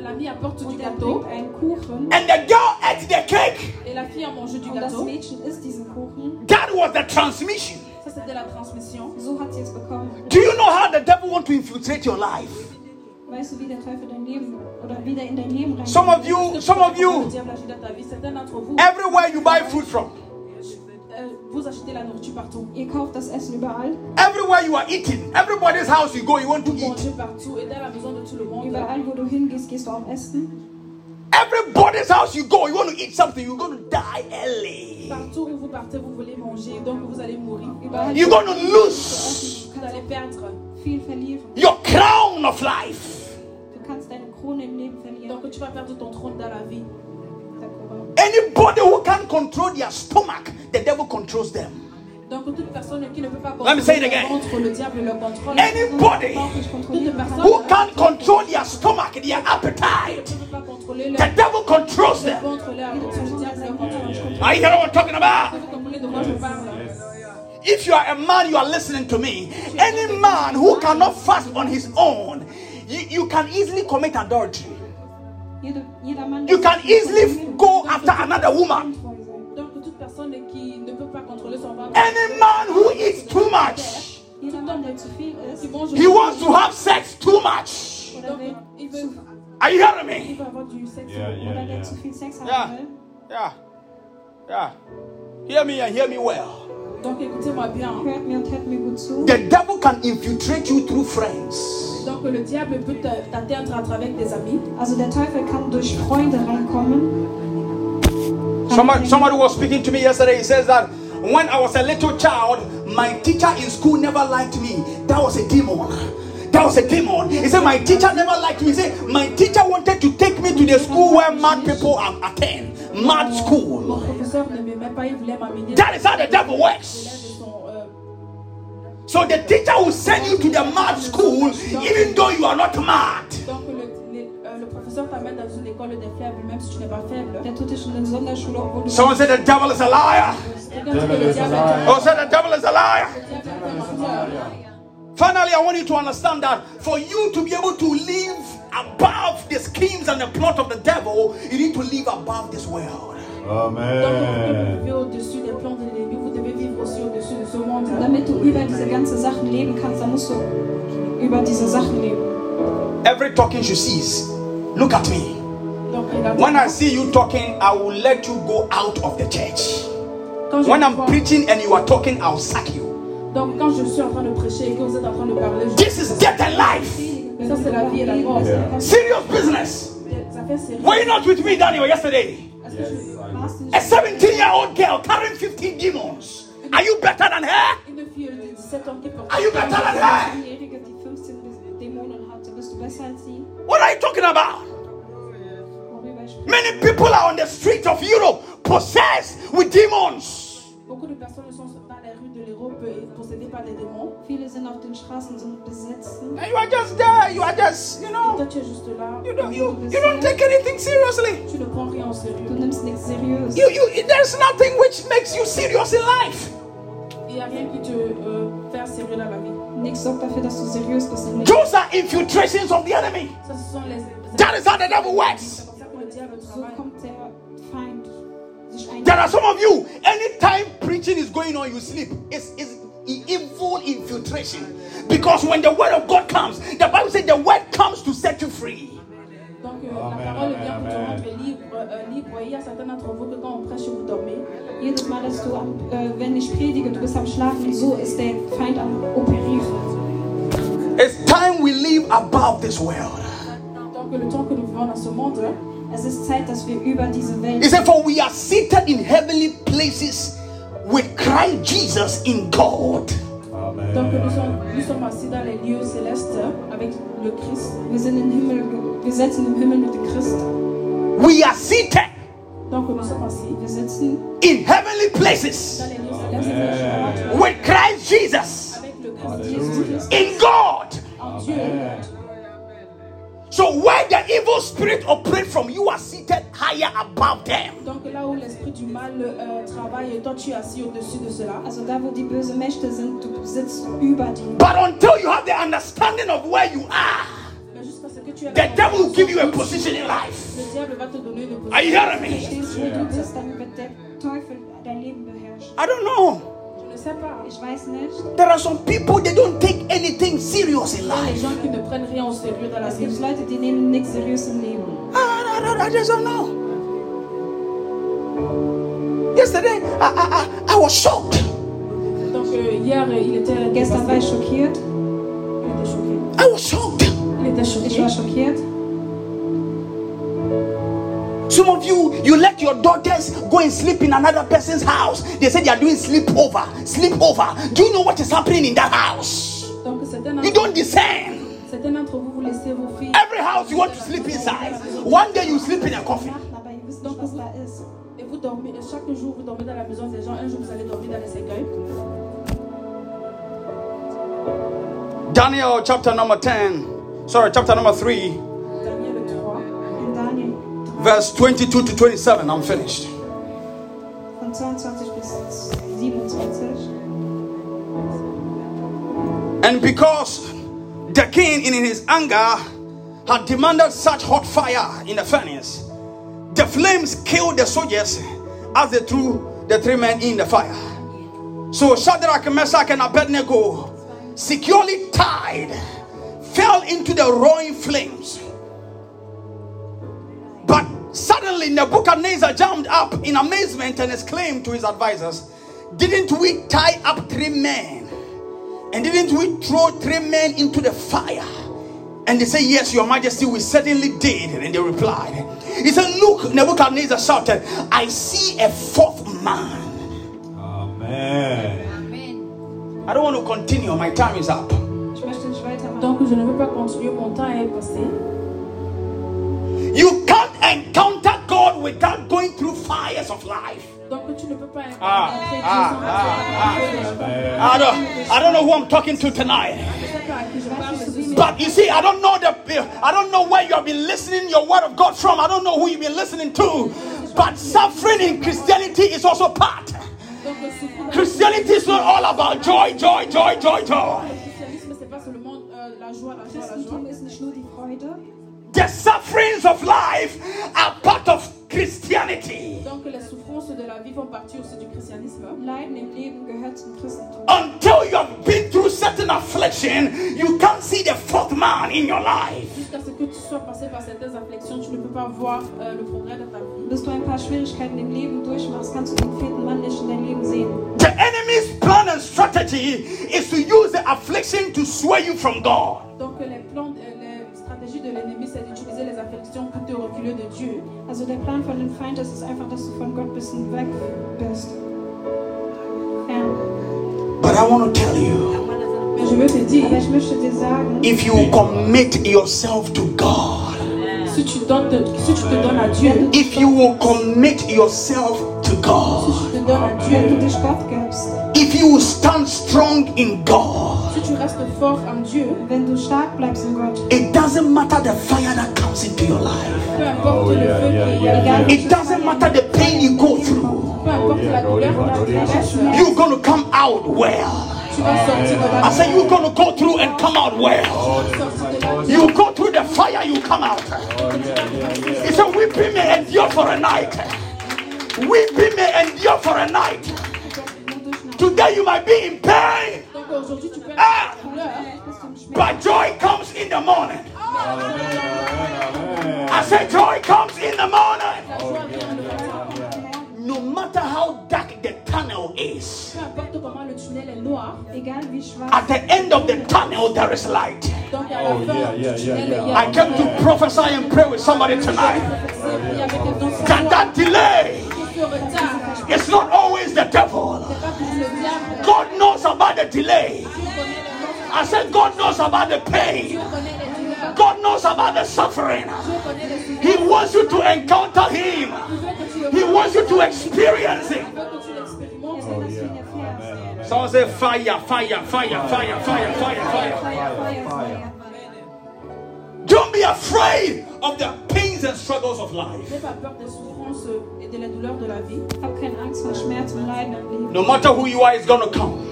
Speaker 1: l'ami apporte du gâteau. And the girl ate the cake. Et la fille a mangé du gâteau. That was the transmission. Ça c'était la transmission. So hat sie es bekommen. Do you know how the devil wants to infiltrate your life? Weißt du, wie der Teufel dein Leben oder in dein Leben rein? Some of you, some of you. Everywhere you buy food from. Euh, vous achetez la nourriture partout. Ihr kauft das Essen überall. Everywhere you are eating, everybody's house you go, you want to eat. partout et dans la de tout le monde. Überall wo du hingehst, gehst du auch essen. Everybody's house you go, you want to eat something, you're going to die early. Partout où vous partez, vous voulez manger, donc vous allez mourir. Überall you're going to lose. Vous allez perdre. Viel verlieren. Your crown of life. Du kannst deine Krone im Leben verlieren. Donc tu vas perdre ton trône dans la vie. Anybody who can control their stomach the devil controls them. Let me say it again. Anybody who can't control their stomach, their appetite, the devil controls them. Are you hearing what I'm talking about? If you are a man, you are listening to me. Any man who cannot fast on his own, you, you can easily commit adultery. You can easily go after another woman. personne qui ne peut pas contrôler son ventre. Any man who eats too much, he wants to have sex too much. Are you hearing me? Yeah, yeah, yeah. Yeah, yeah. Hear me and hear me well. The devil can infiltrate you through friends. Donc le diable peut t'atteindre à travers des amis. Also der Teufel kann durch Freunde reinkommen. Somebody, somebody was speaking to me yesterday. He says that when I was a little child, my teacher in school never liked me. That was a demon that was a demon. He said, My teacher never liked me. He said, My teacher wanted to take me to the school where mad people attend. Mad school. That is how the devil works. So the teacher will send you to the mad school even though you are not mad professeur t'amène dans une école des faibles, même si tu n'es pas faible. Someone said the devil is a liar. Oh, said the devil is a liar. Finally, I want you to understand that for you to be able to live above the schemes and the plot of the devil, you need to live above this world. Amen. Damit du diese ganzen Sachen leben kannst, dann musst du über diese
Speaker 3: Sachen leben.
Speaker 1: Every talking should cease. Look at me. When I see you talking, I will let you go out of the church. When I'm preaching and you are talking, I'll sack you. Donc quand je suis en train de prêcher et que vous êtes en train de parler, je... This is death and life. Ça c'est la vie et la mort. Serious business. Were you not with me, Daniel, yesterday? Yes. A 17-year-old girl carrying 15 demons. Are you better than her? Are you better than her? What are you talking about? Many people are on the streets of Europe possessed with demons. Beaucoup de personnes sont dans les rues de l'Europe possédées par des démons. sind besetzt. And you are just there, you are just, you know. tu es juste là. You don't, you, you don't take anything seriously. Tu ne prends rien sérieux. sérieux. You, you, there's nothing which makes you serious in life. Il n'y a rien qui te euh, sérieux dans la vie. Those are infiltrations of the enemy. Ça, sont les, That is how the devil works. There are some of you, anytime preaching is going on, you sleep. It's, it's evil infiltration. Because when the word of God comes, the Bible says the word comes to set you free. Euh, it's time we live It's time we live above this world. Es ist Zeit, dass wir über diese Welt. He said, For we are seated in heavenly places with Christ Jesus in God. Donc nous sommes, nous sommes assis dans les lieux célestes avec le Christ. Nous sommes im Himmel, wir sitzen im Himmel mit dem Christ. We are seated. Donc nous sommes assis, wir sitzen in heavenly places with Christ Jesus avec le Christ Jésus in God. So where the evil spirit operates from, you are seated higher above them. Donc là où l'esprit du mal euh, travaille, toi tu es assis au-dessus de cela. Also da wo die böse Mächte sind, du sitzt über dir. But until you have the understanding of where you are. The devil will give you a position in life. Are you hearing me? I don't know. sais pas. Ich weiß There are some people they don't take anything serious in life. Les gens qui ne prennent rien au sérieux dans la vie. Es gibt Leute, die nehmen nichts seriös I, just don't know. Yesterday, I, I, I, was shocked. Donc euh, hier, euh, il était. Gestern war ich schockiert. choqué. I was shocked. Il était choqué. Ich war schockiert. Some of you, you let your daughters go and sleep in another person's house. They say they are doing sleepover. Sleepover. Do you know what is happening in that house? You don't discern. Every house you want to sleep inside. One day you sleep in a coffin. Daniel chapter number 10, sorry, chapter number 3 verse 22 to 27. I'm finished. And because the king, in his anger, had demanded such hot fire in the furnace, the flames killed the soldiers as they threw the three men in the fire. So Shadrach, Meshach, and Abednego, securely tied, fell into the roaring flames. Suddenly, Nebuchadnezzar jumped up in amazement and exclaimed to his advisors, Didn't we tie up three men? And didn't we throw three men into the fire? And they said, Yes, Your Majesty, we certainly did. And they replied, He said, Look, Nebuchadnezzar shouted, I see a fourth man. Amen. Amen. I don't want to continue, my time is up. Donc, je ne veux pas continuer, mon temps est passé. You can't encounter God without going through fires of life. Ah, ah, ah, ah. I, don't, I don't know who I'm talking to tonight. But you see, I don't know the I don't know where you've been listening your word of God from. I don't know who you've been listening to. But suffering in Christianity is also part. Christianity is not all about joy, joy, joy, joy, joy. The sufferings of life are part of Christianity. Until you have been through certain affliction, you can't see the fourth man in your life. Euh, in The enemy's plan and strategy is to use the affliction to sway you from God. Donc les plans euh, l'ennemi, c'est d'utiliser les pour te reculer de Dieu. Also der Plan von dem Feind ist einfach, dass du von Gott bisschen weg bist. But I want to tell you. Mais je veux te dire, if you commit yourself to God, si tu, donnes, si tu te donnes à Dieu, if you will commit yourself to God, si tu te donnes à Dieu, if you will stand strong in God, si tu restes fort en Dieu, du stark bleibst in Gott, it doesn't matter the fire that comes into your life, oh, yeah, yeah, yeah, it doesn't matter the pain you go through, you're going to come out well. I said, You're going to go through and come out well. You go through fire, you come out. Oh, yeah, yeah, yeah. He said, Weeping may endure for a night. Weeping may endure for a night. Today you might be in pain. Ah, but joy comes in the morning. I said, Joy comes in the morning. Oh, no matter how dark the tunnel is, at the end of the tunnel there is light. Oh, yeah, yeah, yeah, I came to prophesy and pray with somebody tonight. Can that delay? It's not always the devil. God knows about the delay. I said, God knows about the pain. God knows about the suffering. He wants you to encounter Him, He wants you to experience Him. Oh, Someone say, fire, fire, fire, fire, fire, fire, fire, fire. Don't be afraid of the pains and struggles of life et de la douleur de la vie. No matter who you are, it's gonna come.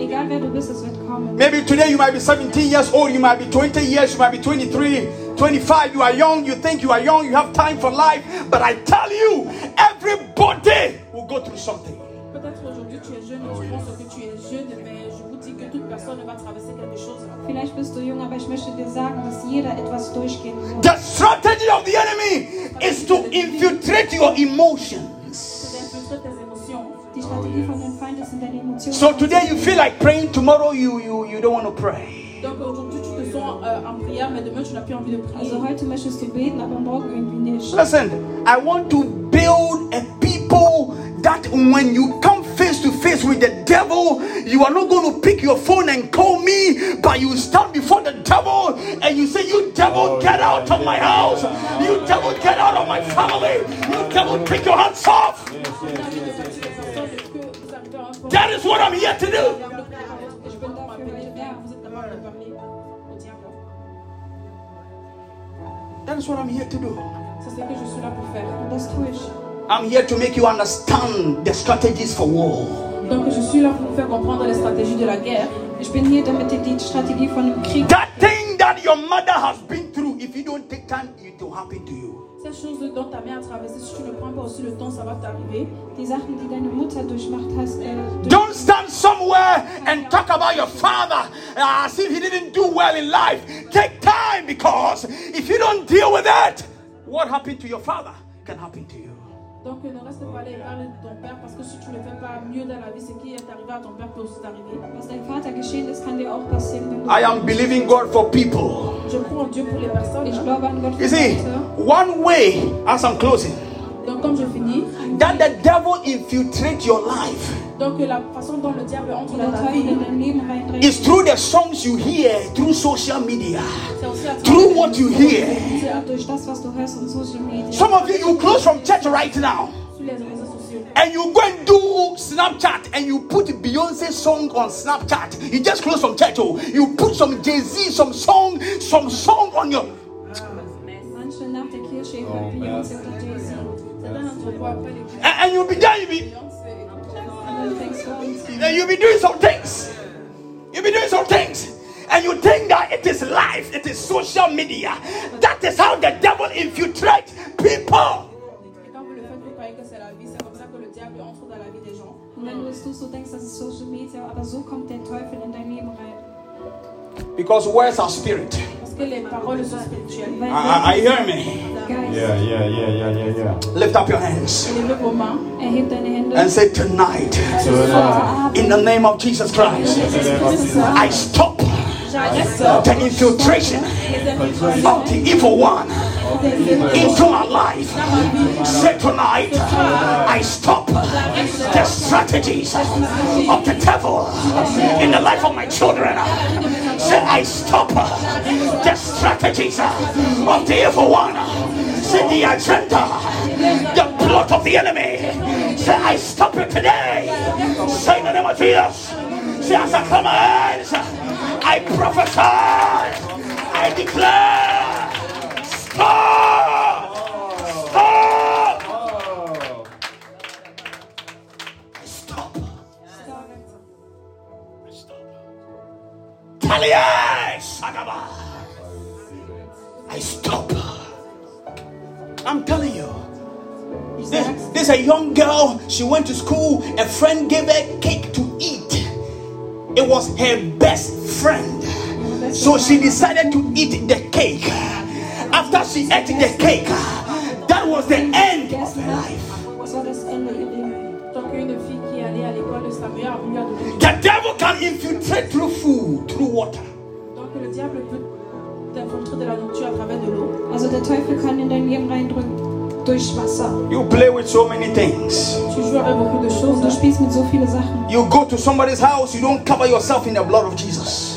Speaker 1: Egal du bist, es wird kommen. Maybe today you might be 17 years old, you might be 20 years, you might be 23. 25, you are young, you think you are young, you have time for life, but I tell you, everybody will go through something. Vielleicht bist du jung, aber ich möchte dir sagen, dass jeder etwas durchgehen muss. The strategy of the enemy is to infiltrate your emotions. So today you feel like praying, tomorrow you, you, you don't want to pray. Euh, Listen, I want to build a people that when you come with the devil. You are not going to pick your phone and call me, but you stand before the devil and you say, You devil, get out of my house. You devil, get out of my family. You devil, take your hands off. That is what I'm here to do. That is what I'm here to do. I'm here to make you understand the strategies for war. Donc je suis là pour vous faire comprendre les stratégies de la guerre. Je peux nier de ihr die Strategie de dem That thing that your mother has been through, if you don't take time, it will happen to you. Cette chose dont ta mère a traversé, si tu ne prends pas aussi le temps, ça va t'arriver. Die Sachen, die deine durchmacht hast. Don't stand somewhere and talk about your father uh, as if he didn't do well in life. Take time because if you don't deal with that, what happened to your father can happen to you. Donc ne reste pas de ton père parce que si tu ne fais pas mieux dans la vie, ce qui est arrivé à ton père peut aussi t'arriver. Vater geschehen kann dir auch passieren. I am believing God for people. Je crois en Dieu pour les personnes. You see, one way as I'm closing. Donc comme je finis. That the devil infiltrate your life. Donc la façon dont le diable entre dans ta vie. It's through the songs you hear, through social media, through what you hear. Some of you you close from church right now. And you go and do Snapchat and you put Beyonce song on Snapchat. You just close from church. Oh. You put some Jay Z, some song, some song on your. Ah, oh, and, and you'll be there, You'll be doing some things. You'll be doing some things. And you think that it is life, it is social media. That is how the devil infiltrates people. Because words are spirit. I, I hear me. Yeah, yeah, yeah, yeah, yeah, yeah. Lift up your hands and say, Tonight, in the name of Jesus Christ, I stop the infiltration of the evil one into my life. Say tonight, I stop the strategies of the devil in the life of my children. Say, I stop the strategies of the evil one. Say, the agenda, the plot of the enemy. Say, I stop it today. Say, in the name of Jesus. Say, as I come I prophesy, I declare. Stop! Stop! Stop! Stop. Talia Sagaba. I stop. I'm telling you. This, this a young girl. She went to school. A friend gave her cake to eat. It was her best friend. So she decided to eat the cake after she ate the cake, that was the end of her life. The devil can infiltrate through food, through water. Also der Teufel kann in dein Leben reindrücken. You play with so many things. Du spielst mit so vielen Sachen. You go to somebody's house, you don't cover yourself in the blood of Jésus.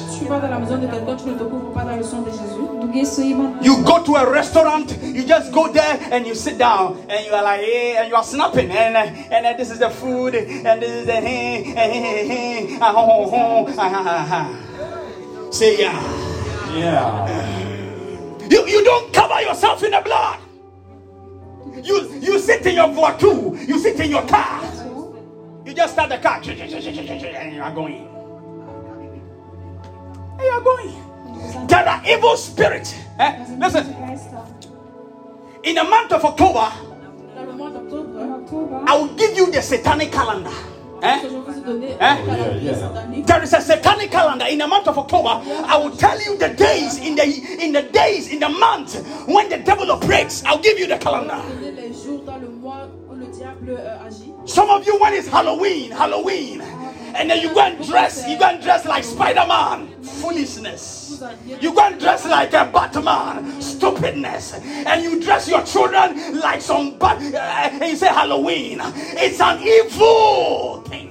Speaker 1: You go to a restaurant, you just go there and you sit down and you are like, hey, eh, and you are snapping and and, and this is the food and this is the hey, hey, hey, hey, ah, ho, ah, Say yeah. Yeah. You, you don't cover yourself in the blood. You you sit in your voiture, you sit in your car. You just start the car and you are going. And you are going. That the evil spirit. Eh? Listen. In the month of October, I will give you the satanic calendar. Eh? Eh? Yeah, yeah. There is a satanic calendar in the month of October. I will tell you the days in the in the days in the month when the devil operates. I'll give you the calendar. Some of you, when it's Halloween, Halloween, and then you go and dress, you go and dress like Spider Man. Foolishness. You can dress like a Batman, stupidness, and you dress your children like some bat. Uh, you say Halloween. It's an evil thing.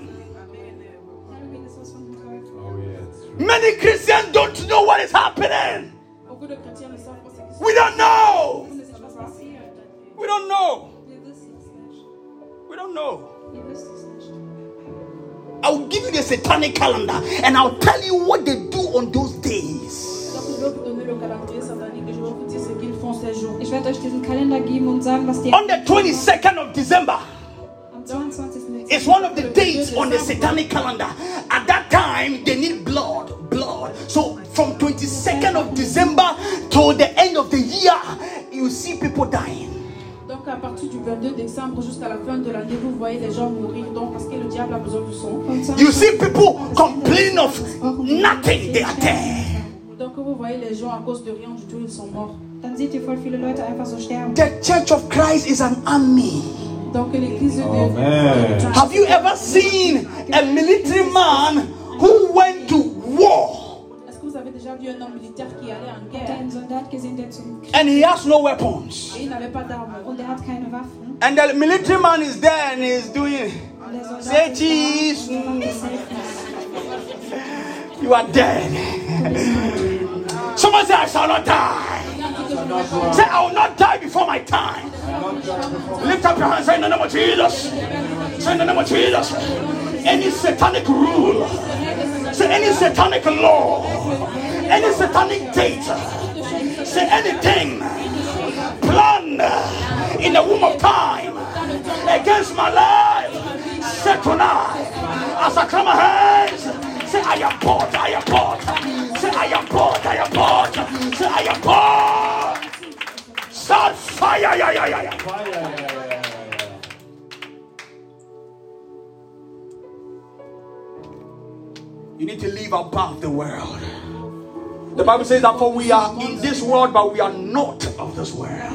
Speaker 1: Many Christians don't know what is happening. We don't know. We don't know. We don't know. I'll give you the satanic calendar and I'll tell you what they do on those days. Ich werde euch diesen Kalender geben und sagen, was die. On the 22nd of December. It's one of the dates on the satanic calendar. At that time, they need blood, blood. So from 22nd of December to the end of the year, you see people dying. Donc à partir du 22 décembre jusqu'à la fin de l'année, vous voyez les gens mourir. Donc parce que le diable a besoin de sang. You see people complain of nothing they are dead. Donc vous voyez les gens à cause de rien du tout, ils sont morts. Dann ihr voll viele Leute einfach so sterben. The Church of Christ is an army. Donc l'église de Dieu. Have you ever seen a military man who went to war? Est-ce que vous avez déjà vu un homme militaire qui allait en guerre? Soldat And he has no weapons. Et il n'avait pas d'armes. Und er hat keine Waffen. And the military man is there and he's doing say cheese. you are dead. Someone say, I shall not die. Say, I will not die before my time. Lift up your hands, say, in the name of Jesus. Say, in the name of Jesus. Any satanic rule, say, any satanic law, any satanic date, say, anything planned in the womb of time against my life, say tonight, as I clap my hands. Say, I am bought, I am bought. Say, I am bought, I am bought. Say, I am bought. Start fire, yeah, yeah, yeah, yeah. Fire, You need to live above the world. The Bible says that for we are in this world, but we are not of this world.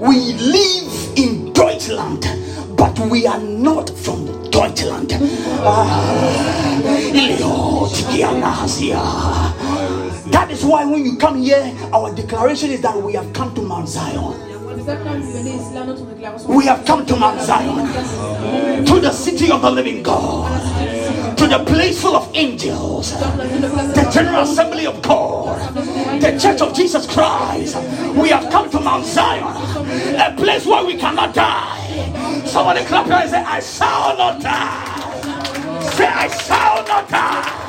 Speaker 1: We live in but we are not from the ah, That is why when you come here, our declaration is that we have come to Mount Zion. We have come to Mount Zion, to the city of the living God, to the place full of angels, the General Assembly of God, the Church of Jesus Christ. We have come to Mount Zion a place where we cannot die. Somebody clap your hands and say, I shall not die. Say, I shall not die.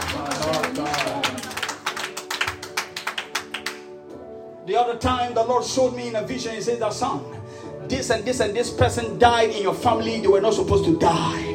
Speaker 1: The other time the Lord showed me in a vision, He said, that son, this and this and this person died in your family, they were not supposed to die.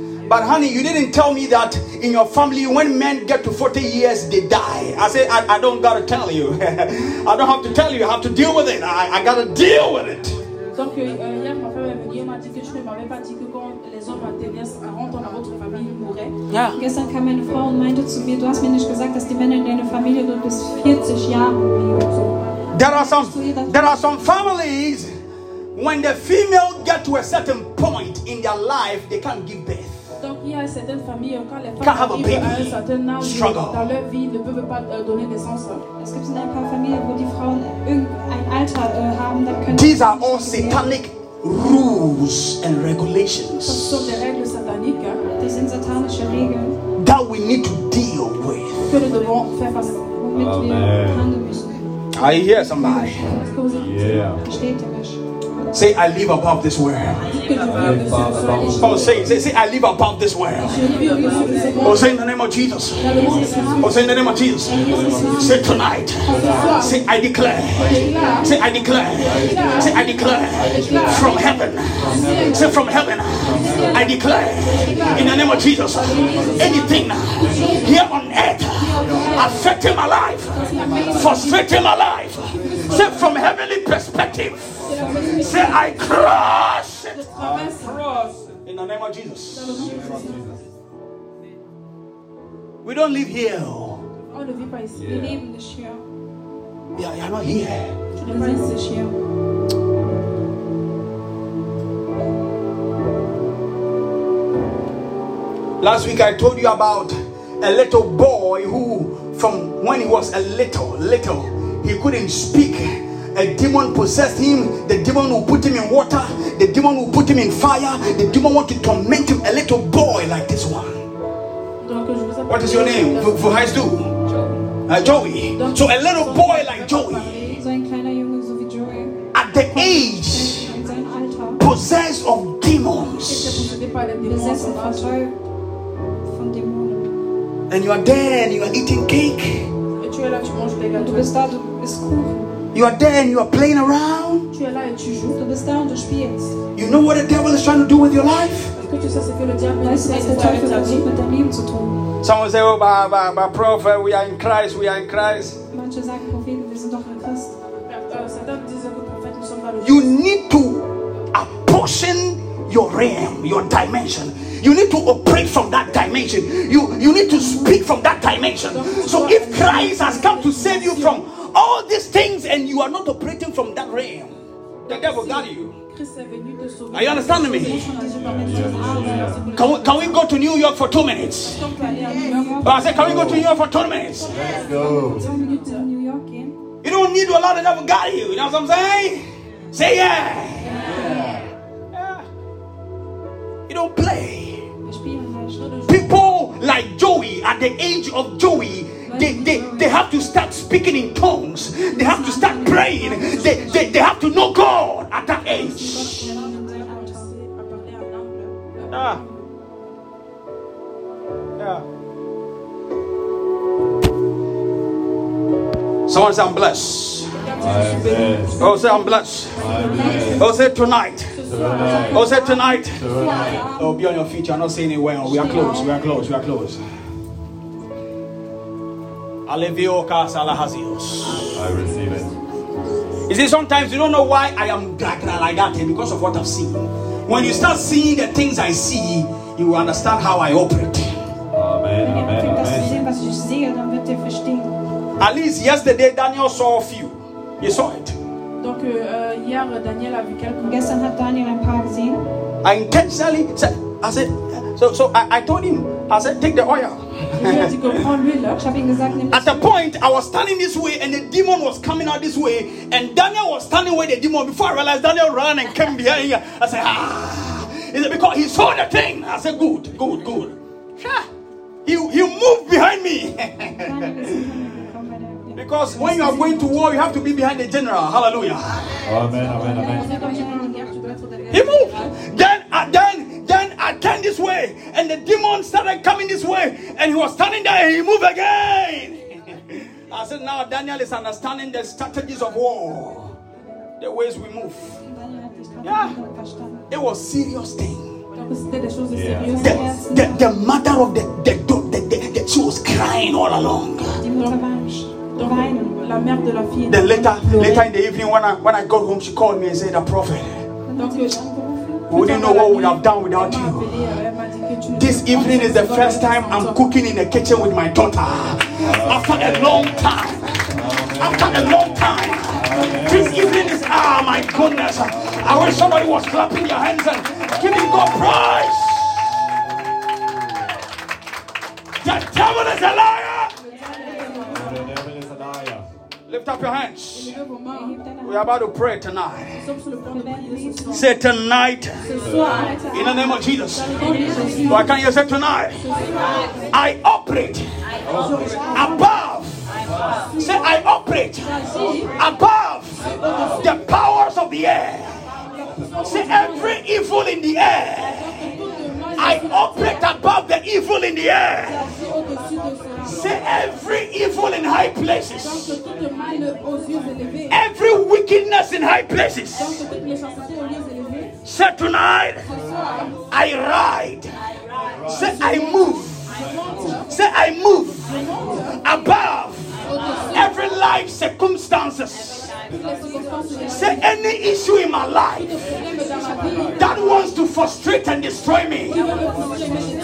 Speaker 1: But honey, you didn't tell me that in your family, when men get to 40 years, they die. I said, I, I don't gotta tell you. I don't have to tell you. I have to deal with it. I, I gotta deal with it. Donc euh, euh hier, ma femme elle me dit, m'a dit que je ne m'avais pas dit que quand les hommes interviennent à rentrent votre Familie mouraient. Ja. Gestern kam meine Frau und meinte zu
Speaker 3: mir, du hast mir nicht gesagt, dass die Männer in deiner Familie nur
Speaker 1: bis 40 Jahre leben. There are some, there are some families when the female get to a certain point in their life, they can't give birth à
Speaker 3: struggle.
Speaker 1: These are all satanic rules and regulations. That we need to deal with. Are you I hear somebody. Yeah. Say, I live above this world. Oh, say, say, say, I live above this world. Oh, say in the name of Jesus. Oh, say in the name of Jesus. Say tonight. Say, I declare. Say, I declare. Say, I declare from heaven. Say, from heaven. I declare in the name of Jesus. Anything here on earth affecting my life, frustrating my life. Say, from heavenly perspective. Say, I cross it. cross In the name of Jesus. We don't live here. Oh. live Yeah. Yeah, you're not here. Last week I told you about a little boy who, from when he was a little, little, he couldn't speak a demon possessed him. The demon will put him in water. The demon will put him in fire. The demon want to torment him. A little boy like this one. What is your name? Wo heißt du? Uh, Joey. So a little boy like Joey. At the age possessed of demons. And you are there and you are eating cake. Du bist da, du isst Kuchen. You are there and you are playing around. Tu es là et tu joues. Du bist da und du spielst. You know what the devil is trying to do with your life? Someone say, oh, my, my, my prophet, we are in Christ, we are in Christ. Manche sagen, wir sind doch in Christ. Euh, euh, you need to apportion your realm, your dimension. You need to operate from that dimension. You, you need to speak from that dimension. So if Christ has come to save you from all these things and you are not operating from that realm, the devil got you. Are you understanding me? Can we, can we go to New York for two minutes? Yes. I said, can we go to New York for two minutes? Let's go. You don't need to allow the devil got you. You know what I'm saying? Say yeah. yeah. You don't play. People like Joey at the age of Joey they, they, they have to start speaking in tongues. They have to start praying. They, they, they have to know God at that age. Ah. Yeah. Someone say, I'm blessed. Oh, say, I'm blessed. Oh, say, tonight. tonight. Oh, say, tonight. tonight. Oh, be on your feet. I'm not saying it well. We are close. We are close. We are close. Oh, I receive it. You see, sometimes you don't know why I am like that because of what I've seen. When you start seeing the things I see, you will understand how I operate. Amen, amen, amen. At least yesterday, Daniel saw a few. He saw it. Donc euh, euh, hier, Daniel Daniel I intentionally eh? said, I said, so, so I, I told him, I said, take the oil. At a point, I was standing this way and the demon was coming out this way, and Daniel was standing where the demon. Before I realized, Daniel ran and came behind here. I said, Ah, is it because he saw the thing? I said, Good, good, good. He, he moved behind me. Because when you are going to war, you have to be behind the general. Hallelujah. Amen, amen, amen. He moved. Then, uh, then, then I turned this way, and the demon started coming this way, and he was standing there, and he moved again. I said, now Daniel is understanding the strategies of war, the ways we move. Yeah, it was serious thing. Yeah. The, the, the mother of the, the, the, the, the she was crying all along. Then later, later in the evening, when I when I got home, she called me and said, "A prophet, we did not know what we'd have done without you." This evening is the first time I'm cooking in the kitchen with my daughter after a long time. After a long time, this evening is ah, my goodness. I wish somebody was clapping their hands and giving God praise. The devil is a liar. Lift up your hands. We're about to pray tonight. Say tonight. In the name of Jesus. Why can't you say tonight? I operate above. Say I operate above the powers of the air. Say every evil in the air. I operate above the evil in the air. Say every evil in high places, every wickedness in high places. Say tonight, I ride. Say I move. Say I move above every life circumstances Say any issue in my life that wants to frustrate and destroy me.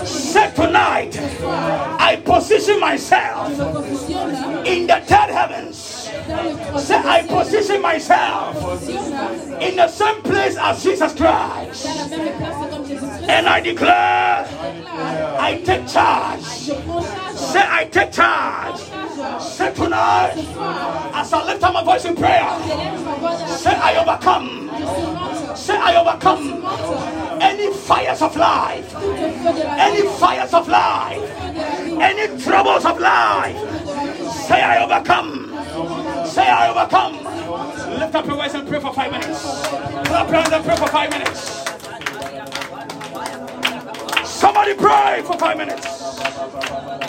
Speaker 1: Say tonight, I position myself in the third heavens. Say, I position myself in the same place as Jesus Christ. And I declare, I take charge. Say, I take charge. Say tonight, as I lift up my voice in prayer, say, I overcome. Say, I overcome any fires of life, any fires of life, any troubles of life. Say, I overcome. Say, I overcome. Lift up your voice and pray for five minutes. Clap your hands and pray for five minutes. Somebody pray for five minutes.